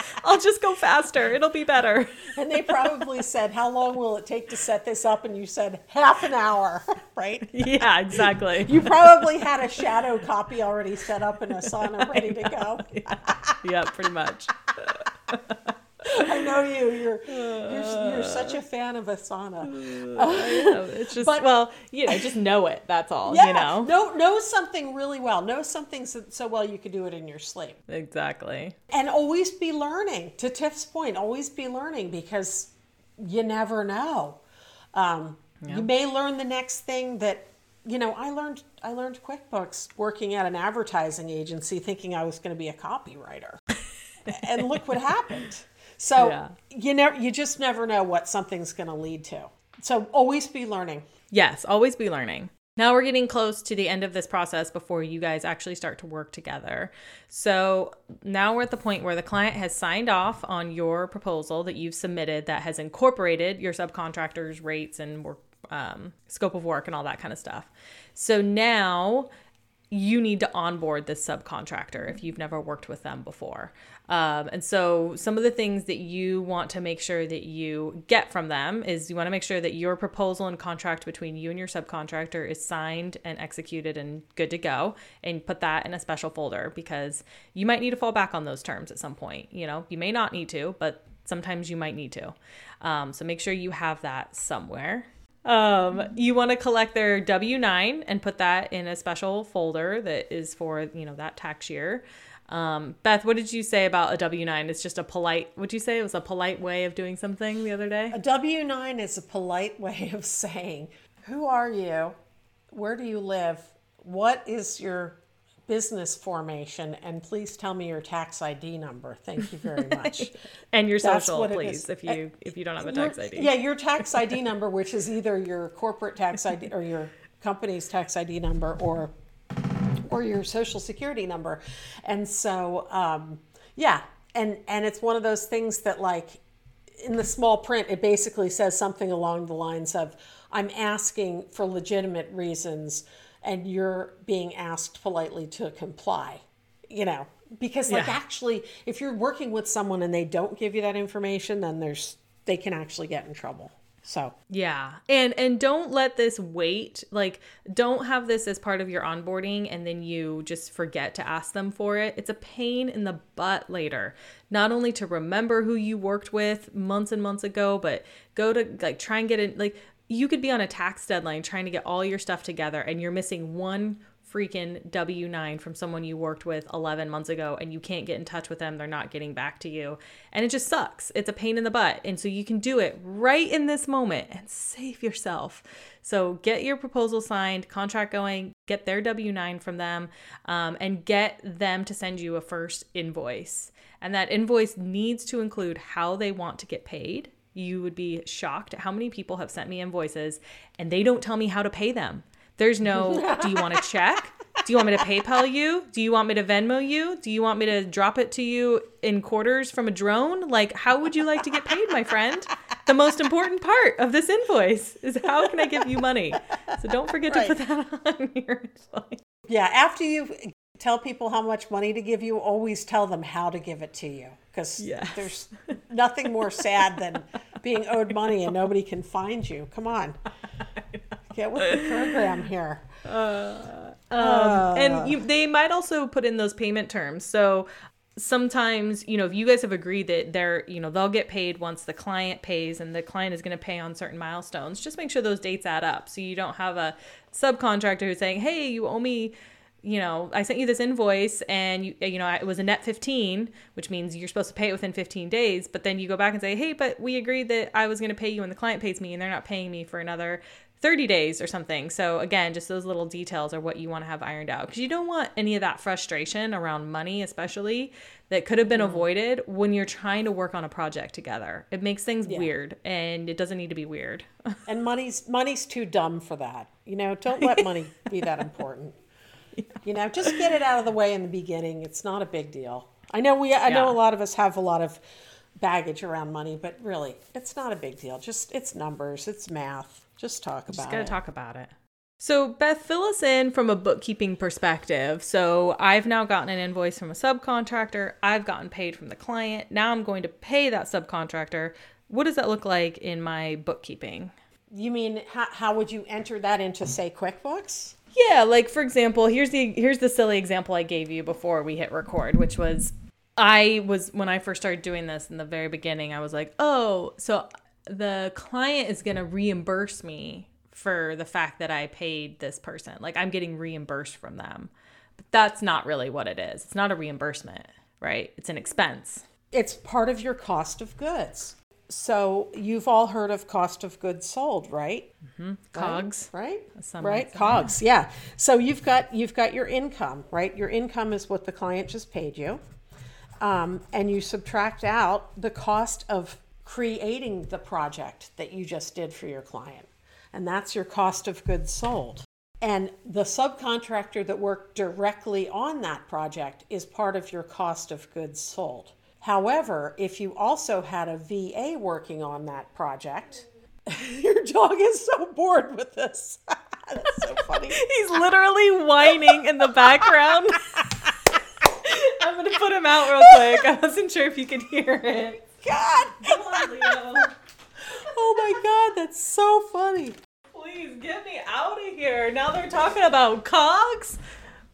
I'll just go faster. It'll be better. And they probably said, How long will it take to set this up? And you said, Half an hour, right? yeah, exactly. You probably had a shadow copy already set up in Asana ready to go. yeah, pretty much. I know you. You're, you're, you're such a fan of Asana. It's just But- well, you know, just know it. That's all. Yeah, You know. know, know something really well. Know something so, so well you could do it in your sleep. Exactly. And always be learning. To Tiff's point, always be learning because you never know. Um, You may learn the next thing that you know. I learned I learned QuickBooks working at an advertising agency, thinking I was going to be a copywriter, and look what happened. So Yeah. you never you just never know what something's going to lead to. So always be learning. Yes, always be learning. Now we're getting close to the end of this process before you guys actually start to work together. So now we're at the point where the client has signed off on your proposal that you've submitted that has incorporated your subcontractors' rates and work um, scope of work and all that kind of stuff. So now you need to onboard this subcontractor if you've never worked with them before. Um, and so, some of the things that you want to make sure that you get from them is you want to make sure that your proposal and contract between you and your subcontractor is signed and executed and good to go. And put that in a special folder because you might need to fall back on those terms at some point. You know, you may not need to, but sometimes you might need to. Um, so, make sure you have that somewhere. Um, you want to collect their W 9 and put that in a special folder that is for, you know, that tax year. Um, Beth, what did you say about a W 9? It's just a polite, would you say it was a polite way of doing something the other day? A W 9 is a polite way of saying, Who are you? Where do you live? What is your business formation? And please tell me your tax ID number. Thank you very much. And your That's social, please, if you if you don't have a Your- tax ID. Yeah, your tax ID number, which is either your corporate tax ID or your company's tax ID number or or your social security number. And so um, yeah, and and it's one of those things that like in the small print it basically says something along the lines of I'm asking for legitimate reasons and you're being asked politely to comply. You know, because like Yeah. actually if you're working with someone and they don't give you that information then there's they can actually get in trouble. So, Yeah. And and don't let this wait. Like don't have this as part of your onboarding and then you just forget to ask them for it. It's a pain in the butt later. Not only to remember who you worked with months and months ago, but go to like try and get it like you could be on a tax deadline trying to get all your stuff together and you're missing one freaking W 9 from someone you worked with 11 months ago and you can't get in touch with them. They're not getting back to you. And it just sucks. It's a pain in the butt. And so you can do it right in this moment and save yourself. So get your proposal signed, contract going, get their W 9 from them, um, and get them to send you a first invoice. And that invoice needs to include how they want to get paid. You would be shocked at how many people have sent me invoices and they don't tell me how to pay them. There's no, do you want to check? Do you want me to PayPal you? Do you want me to Venmo you? Do you want me to drop it to you in quarters from a drone? Like, how would you like to get paid, my friend? The most important part of this invoice is how can I give you money? So don't forget right. to put that on your invoice. Yeah, after you tell people how much money to give you, always tell them how to give it to you. Because yes. there's nothing more sad than being owed money and nobody can find you. Come on. Get with the program here. Uh, um, uh. And you, they might also put in those payment terms. So sometimes, you know, if you guys have agreed that they're, you know, they'll get paid once the client pays and the client is going to pay on certain milestones, just make sure those dates add up. So you don't have a subcontractor who's saying, hey, you owe me you know, I sent you this invoice and you, you know, it was a net 15, which means you're supposed to pay it within 15 days. But then you go back and say, hey, but we agreed that I was going to pay you and the client pays me and they're not paying me for another 30 days or something. So again, just those little details are what you want to have ironed out because you don't want any of that frustration around money, especially that could have been mm-hmm. avoided when you're trying to work on a project together. It makes things yeah. weird and it doesn't need to be weird. and money's money's too dumb for that. You know, don't let money be that important. Yeah. You know, just get it out of the way in the beginning. It's not a big deal. I know we I know a lot of us have a lot of baggage around money, but really, it's not a big deal. Just it's numbers, it's math just talk about Just gotta talk about it. So, Beth, fill us in from a bookkeeping perspective. So, I've now gotten an invoice from a subcontractor. I've gotten paid from the client. Now I'm going to pay that subcontractor. What does that look like in my bookkeeping? You mean how, how would you enter that into, say, QuickBooks? Yeah, like for example, here's the here's the silly example I gave you before we hit record, which was I was when I first started doing this in the very beginning, I was like, "Oh, so the client is going to reimburse me for the fact that I paid this person. Like I'm getting reimbursed from them. But that's not really what it is. It's not a reimbursement, right? It's an expense. It's part of your cost of goods. So you've all heard of cost of goods sold, right? Mm-hmm. Cogs, right? Right. right? Cogs, yeah. So you've got you've got your income, right? Your income is what the client just paid you, um, and you subtract out the cost of creating the project that you just did for your client. And that's your cost of goods sold. And the subcontractor that worked directly on that project is part of your cost of goods sold. However, if you also had a VA working on that project, your dog is so bored with this. That's so funny. He's literally whining in the background. I'm going to put him out real quick. I wasn't sure if you could hear it. God. Come on, Leo. oh my God, that's so funny. Please get me out of here. Now they're talking about cogs.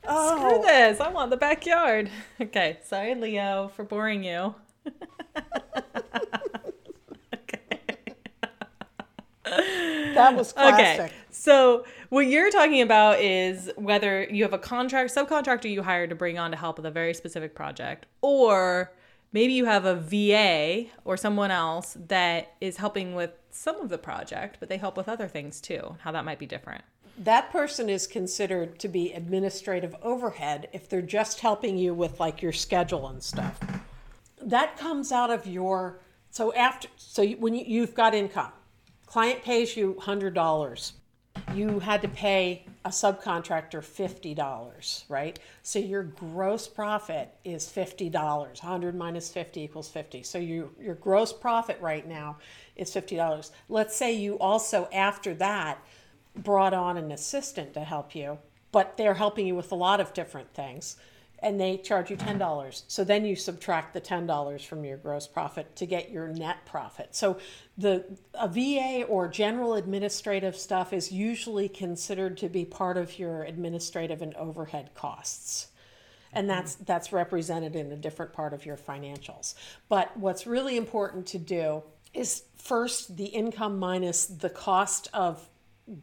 Oh. Screw this. I want the backyard. Okay. Sorry, Leo, for boring you. That was classic. Okay. So what you're talking about is whether you have a contract subcontractor you hire to bring on to help with a very specific project or maybe you have a VA or someone else that is helping with some of the project, but they help with other things too, how that might be different. That person is considered to be administrative overhead if they're just helping you with like your schedule and stuff. That comes out of your so after so when you, you've got income, client pays you hundred dollars you had to pay a subcontractor $50, right? So your gross profit is $50. 100 minus 50 equals 50. So you, your gross profit right now is $50. Let's say you also, after that, brought on an assistant to help you, but they're helping you with a lot of different things and they charge you $10. So then you subtract the $10 from your gross profit to get your net profit. So the a VA or general administrative stuff is usually considered to be part of your administrative and overhead costs. And that's mm-hmm. that's represented in a different part of your financials. But what's really important to do is first the income minus the cost of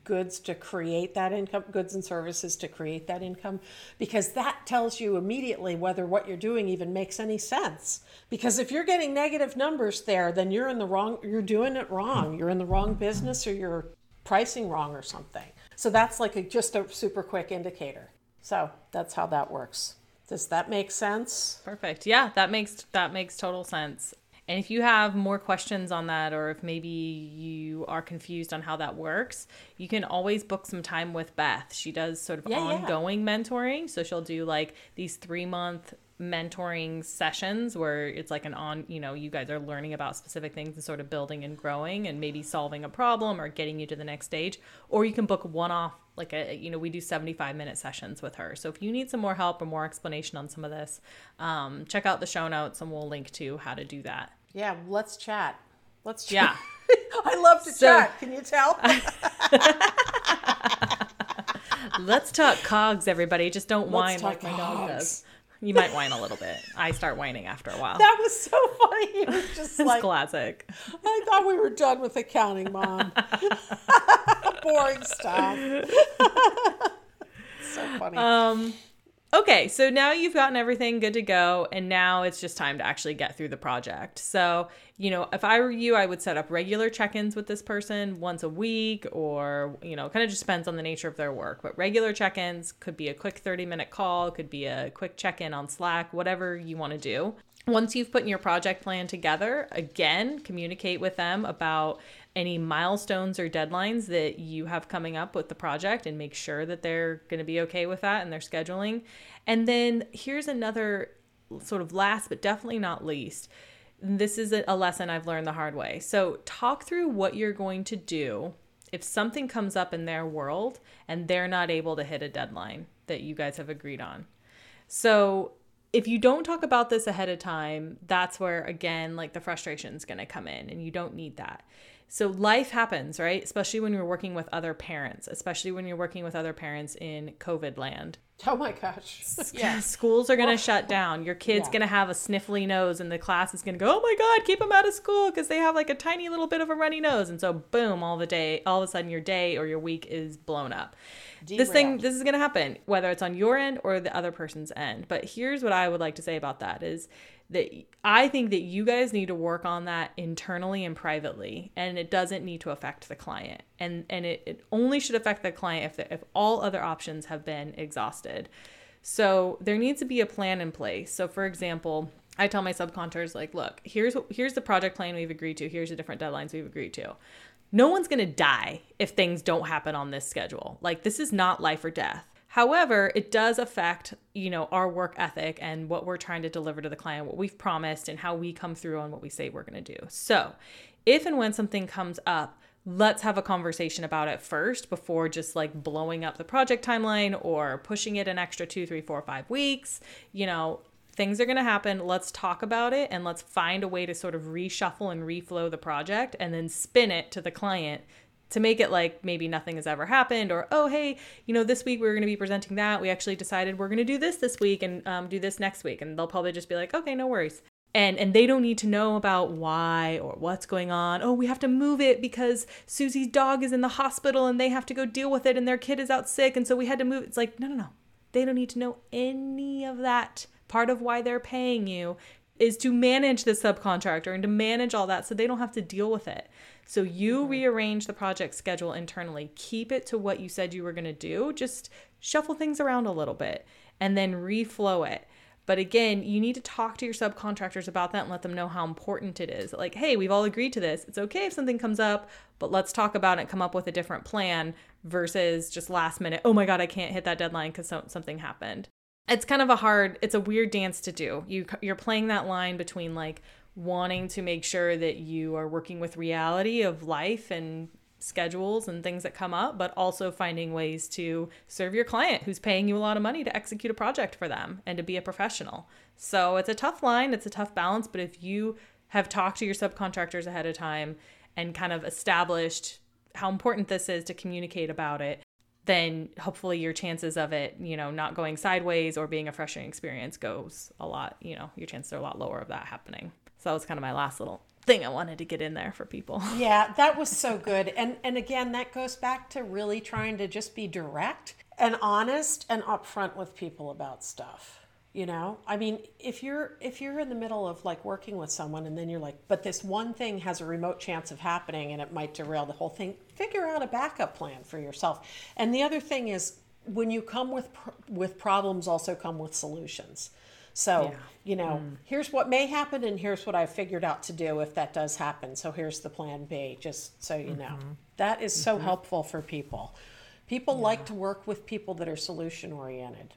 goods to create that income, goods and services to create that income, because that tells you immediately whether what you're doing even makes any sense. Because if you're getting negative numbers there, then you're in the wrong, you're doing it wrong. You're in the wrong business or you're pricing wrong or something. So that's like a, just a super quick indicator. So that's how that works. Does that make sense? Perfect. Yeah, that makes that makes total sense. And if you have more questions on that, or if maybe you are confused on how that works, you can always book some time with Beth. She does sort of Yeah, yeah. ongoing mentoring. So she'll do like these three month mentoring sessions where it's like an on, you know, you guys are learning about specific things and sort of building and growing and maybe solving a problem or getting you to the next stage. Or you can book one off, like a, you know, we do 75 minute sessions with her. So if you need some more help or more explanation on some of this, um, check out the show notes and we'll link to how to do that. Yeah, let's chat. Let's chat. Yeah. I love to So- chat. Can you tell? Let's talk cogs, everybody. Just don't whine talk like my dog does. You might whine a little bit. I start whining after a while. that was so funny. You were just It's like, classic. I thought we were done with accounting, Mom. Boring stuff. so funny. Um, okay, so now you've gotten everything good to go, and now it's just time to actually get through the project. So, you know, if I were you, I would set up regular check ins with this person once a week, or, you know, kind of just depends on the nature of their work. But regular check ins could be a quick 30 minute call, could be a quick check in on Slack, whatever you want to do. Once you've put your project plan together, again, communicate with them about any milestones or deadlines that you have coming up with the project and make sure that they're going to be okay with that and their scheduling. And then here's another sort of last but definitely not least. This is a lesson I've learned the hard way. So, talk through what you're going to do if something comes up in their world and they're not able to hit a deadline that you guys have agreed on. So if you don't talk about this ahead of time, that's where again, like the frustration is going to come in, and you don't need that. So life happens, right? Especially when you're working with other parents, especially when you're working with other parents in COVID land. oh my gosh. Yeah, schools are going to shut down. Your kid's Yeah. going to have a sniffly nose, and the class is going to go, "Oh my God, keep them out of school because they have like a tiny little bit of a runny nose." And so, boom, all the day, all of a sudden, your day or your week is blown up. This thing, this is going to happen, whether it's on your end or the other person's end. But here's what I would like to say about that: is that I think that you guys need to work on that internally and privately, and it doesn't need to affect the client. And and it, it only should affect the client if the, if all other options have been exhausted. So there needs to be a plan in place. So for example, I tell my subcontractors like, look, here's here's the project plan we've agreed to. Here's the different deadlines we've agreed to. No one's going to die if things don't happen on this schedule. Like this is not life or death. However, it does affect, you know, our work ethic and what we're trying to deliver to the client, what we've promised and how we come through on what we say we're going to do. So, if and when something comes up, let's have a conversation about it first before just like blowing up the project timeline or pushing it an extra two, three, four, five weeks. You know, things are going to happen. Let's talk about it and let's find a way to sort of reshuffle and reflow the project and then spin it to the client to make it like maybe nothing has ever happened or oh hey you know this week we are going to be presenting that. We actually decided we're going to do this this week and um, do this next week. And they'll probably just be like okay no worries. And and they don't need to know about why or what's going on. Oh we have to move it because susie's dog is in the hospital and they have to go deal with it and their kid is out sick and so we had to move. It's like no no no. They don't need to know any of that part of why they're paying you is to manage the subcontractor and to manage all that so they don't have to deal with it. So you mm-hmm. rearrange the project schedule internally, keep it to what you said you were going to do, just shuffle things around a little bit and then reflow it. But again, you need to talk to your subcontractors about that and let them know how important it is. Like, hey, we've all agreed to this. It's okay if something comes up, but let's talk about it come up with a different plan versus just last minute, oh my God, I can't hit that deadline because so- something happened it's kind of a hard it's a weird dance to do. You you're playing that line between like wanting to make sure that you are working with reality of life and schedules and things that come up but also finding ways to serve your client who's paying you a lot of money to execute a project for them and to be a professional. So it's a tough line it's a tough balance but if you have talked to your subcontractors ahead of time and kind of established how important this is to communicate about it then hopefully your chances of it, you know, not going sideways or being a frustrating experience goes a lot, you know, your chances are a lot lower of that happening. So that was kind of my last little thing I wanted to get in there for people. Yeah, that was so good. And and again, that goes back to really trying to just be direct and honest and upfront with people about stuff. You know, I mean, if you're if you're in the middle of like working with someone and then you're like, but this one thing has a remote chance of happening and it might derail the whole thing, figure out a backup plan for yourself. And the other thing is when you come with pr- with problems also come with solutions. So, Yeah. you know, mm. here's what may happen and here's what I've figured out to do if that does happen. So here's the plan B, just so you know. Mm-hmm. That is so mm-hmm. helpful for people. People like to work with people that are solution oriented.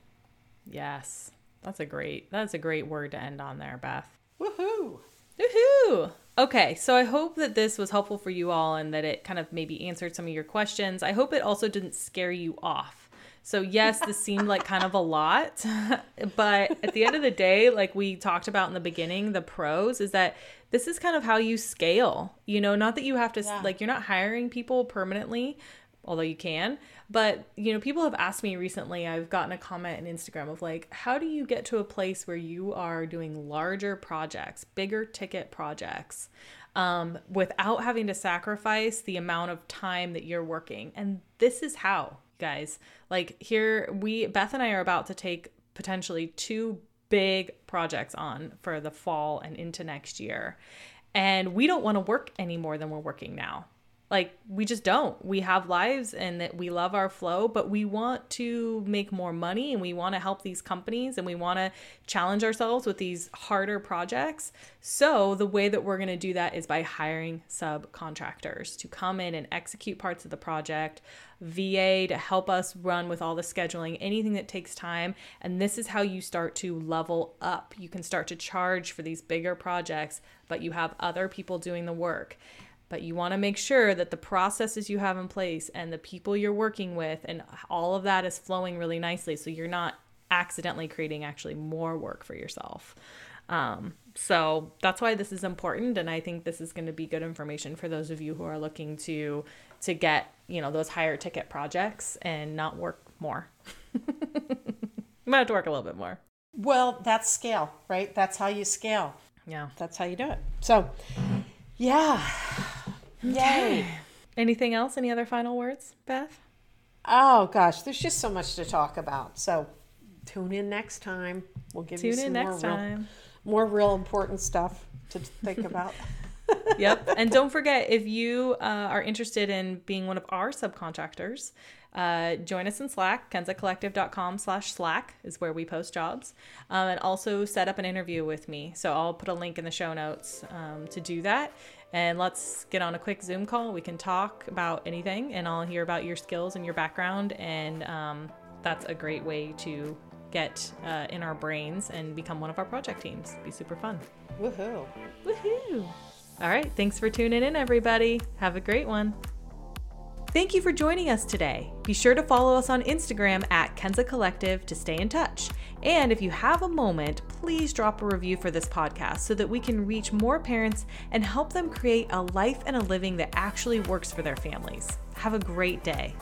Yes. That's a great that's a great word to end on there, Beth. Woohoo! Woohoo! Okay, so I hope that this was helpful for you all and that it kind of maybe answered some of your questions. I hope it also didn't scare you off. So, yes, this seemed like kind of a lot, but at the end of the day, like we talked about in the beginning, the pros is that this is kind of how you scale. You know, not that you have to, Yeah. like, you're not hiring people permanently, although you can. But, you know, people have asked me recently, I've gotten a comment on Instagram of like, how do you get to a place where you are doing larger projects, bigger ticket projects, um, without having to sacrifice the amount of time that you're working? And this is how, guys. Like, here, we, Beth and I are about to take potentially two big projects on for the fall and into next year. And we don't want to work any more than we're working now. Like we just don't. We have lives and that we love our flow, but we want to make more money and we want to help these companies and we want to challenge ourselves with these harder projects. So, the way that we're going to do that is by hiring subcontractors to come in and execute parts of the project, VA to help us run with all the scheduling, anything that takes time. And this is how you start to level up. You can start to charge for these bigger projects, but you have other people doing the work. But you want to make sure that the processes you have in place and the people you're working with and all of that is flowing really nicely so you're not accidentally creating actually more work for yourself. Um, so that's why this is important, and I think this is going to be good information for those of you who are looking to to get you know those higher ticket projects and not work more. you might have to work a little bit more. Well, that's scale, right? That's how you scale. Yeah. That's how you do it. So, yeah. Yay. Anything else? Any other final words, Beth? Oh gosh, there's just so much to talk about. So, tune in next time. We'll give you some in next more real, more real important stuff to think about. yep. And don't forget, if you uh, are interested in being one of our subcontractors, uh, join us in Slack. KenzaCollective.com slash Slack is where we post jobs. Um, and also set up an interview with me. So I'll put a link in the show notes um, to do that. And let's get on a quick Zoom call. We can talk about anything, and I'll hear about your skills and your background. And um, that's a great way to get uh, in our brains and become one of our project teams. Be super fun. Woohoo. Woohoo! All right, thanks for tuning in, everybody. Have a great one. Thank you for joining us today. Be sure to follow us on Instagram at Kenza Collective to stay in touch. And if you have a moment, please drop a review for this podcast so that we can reach more parents and help them create a life and a living that actually works for their families. Have a great day.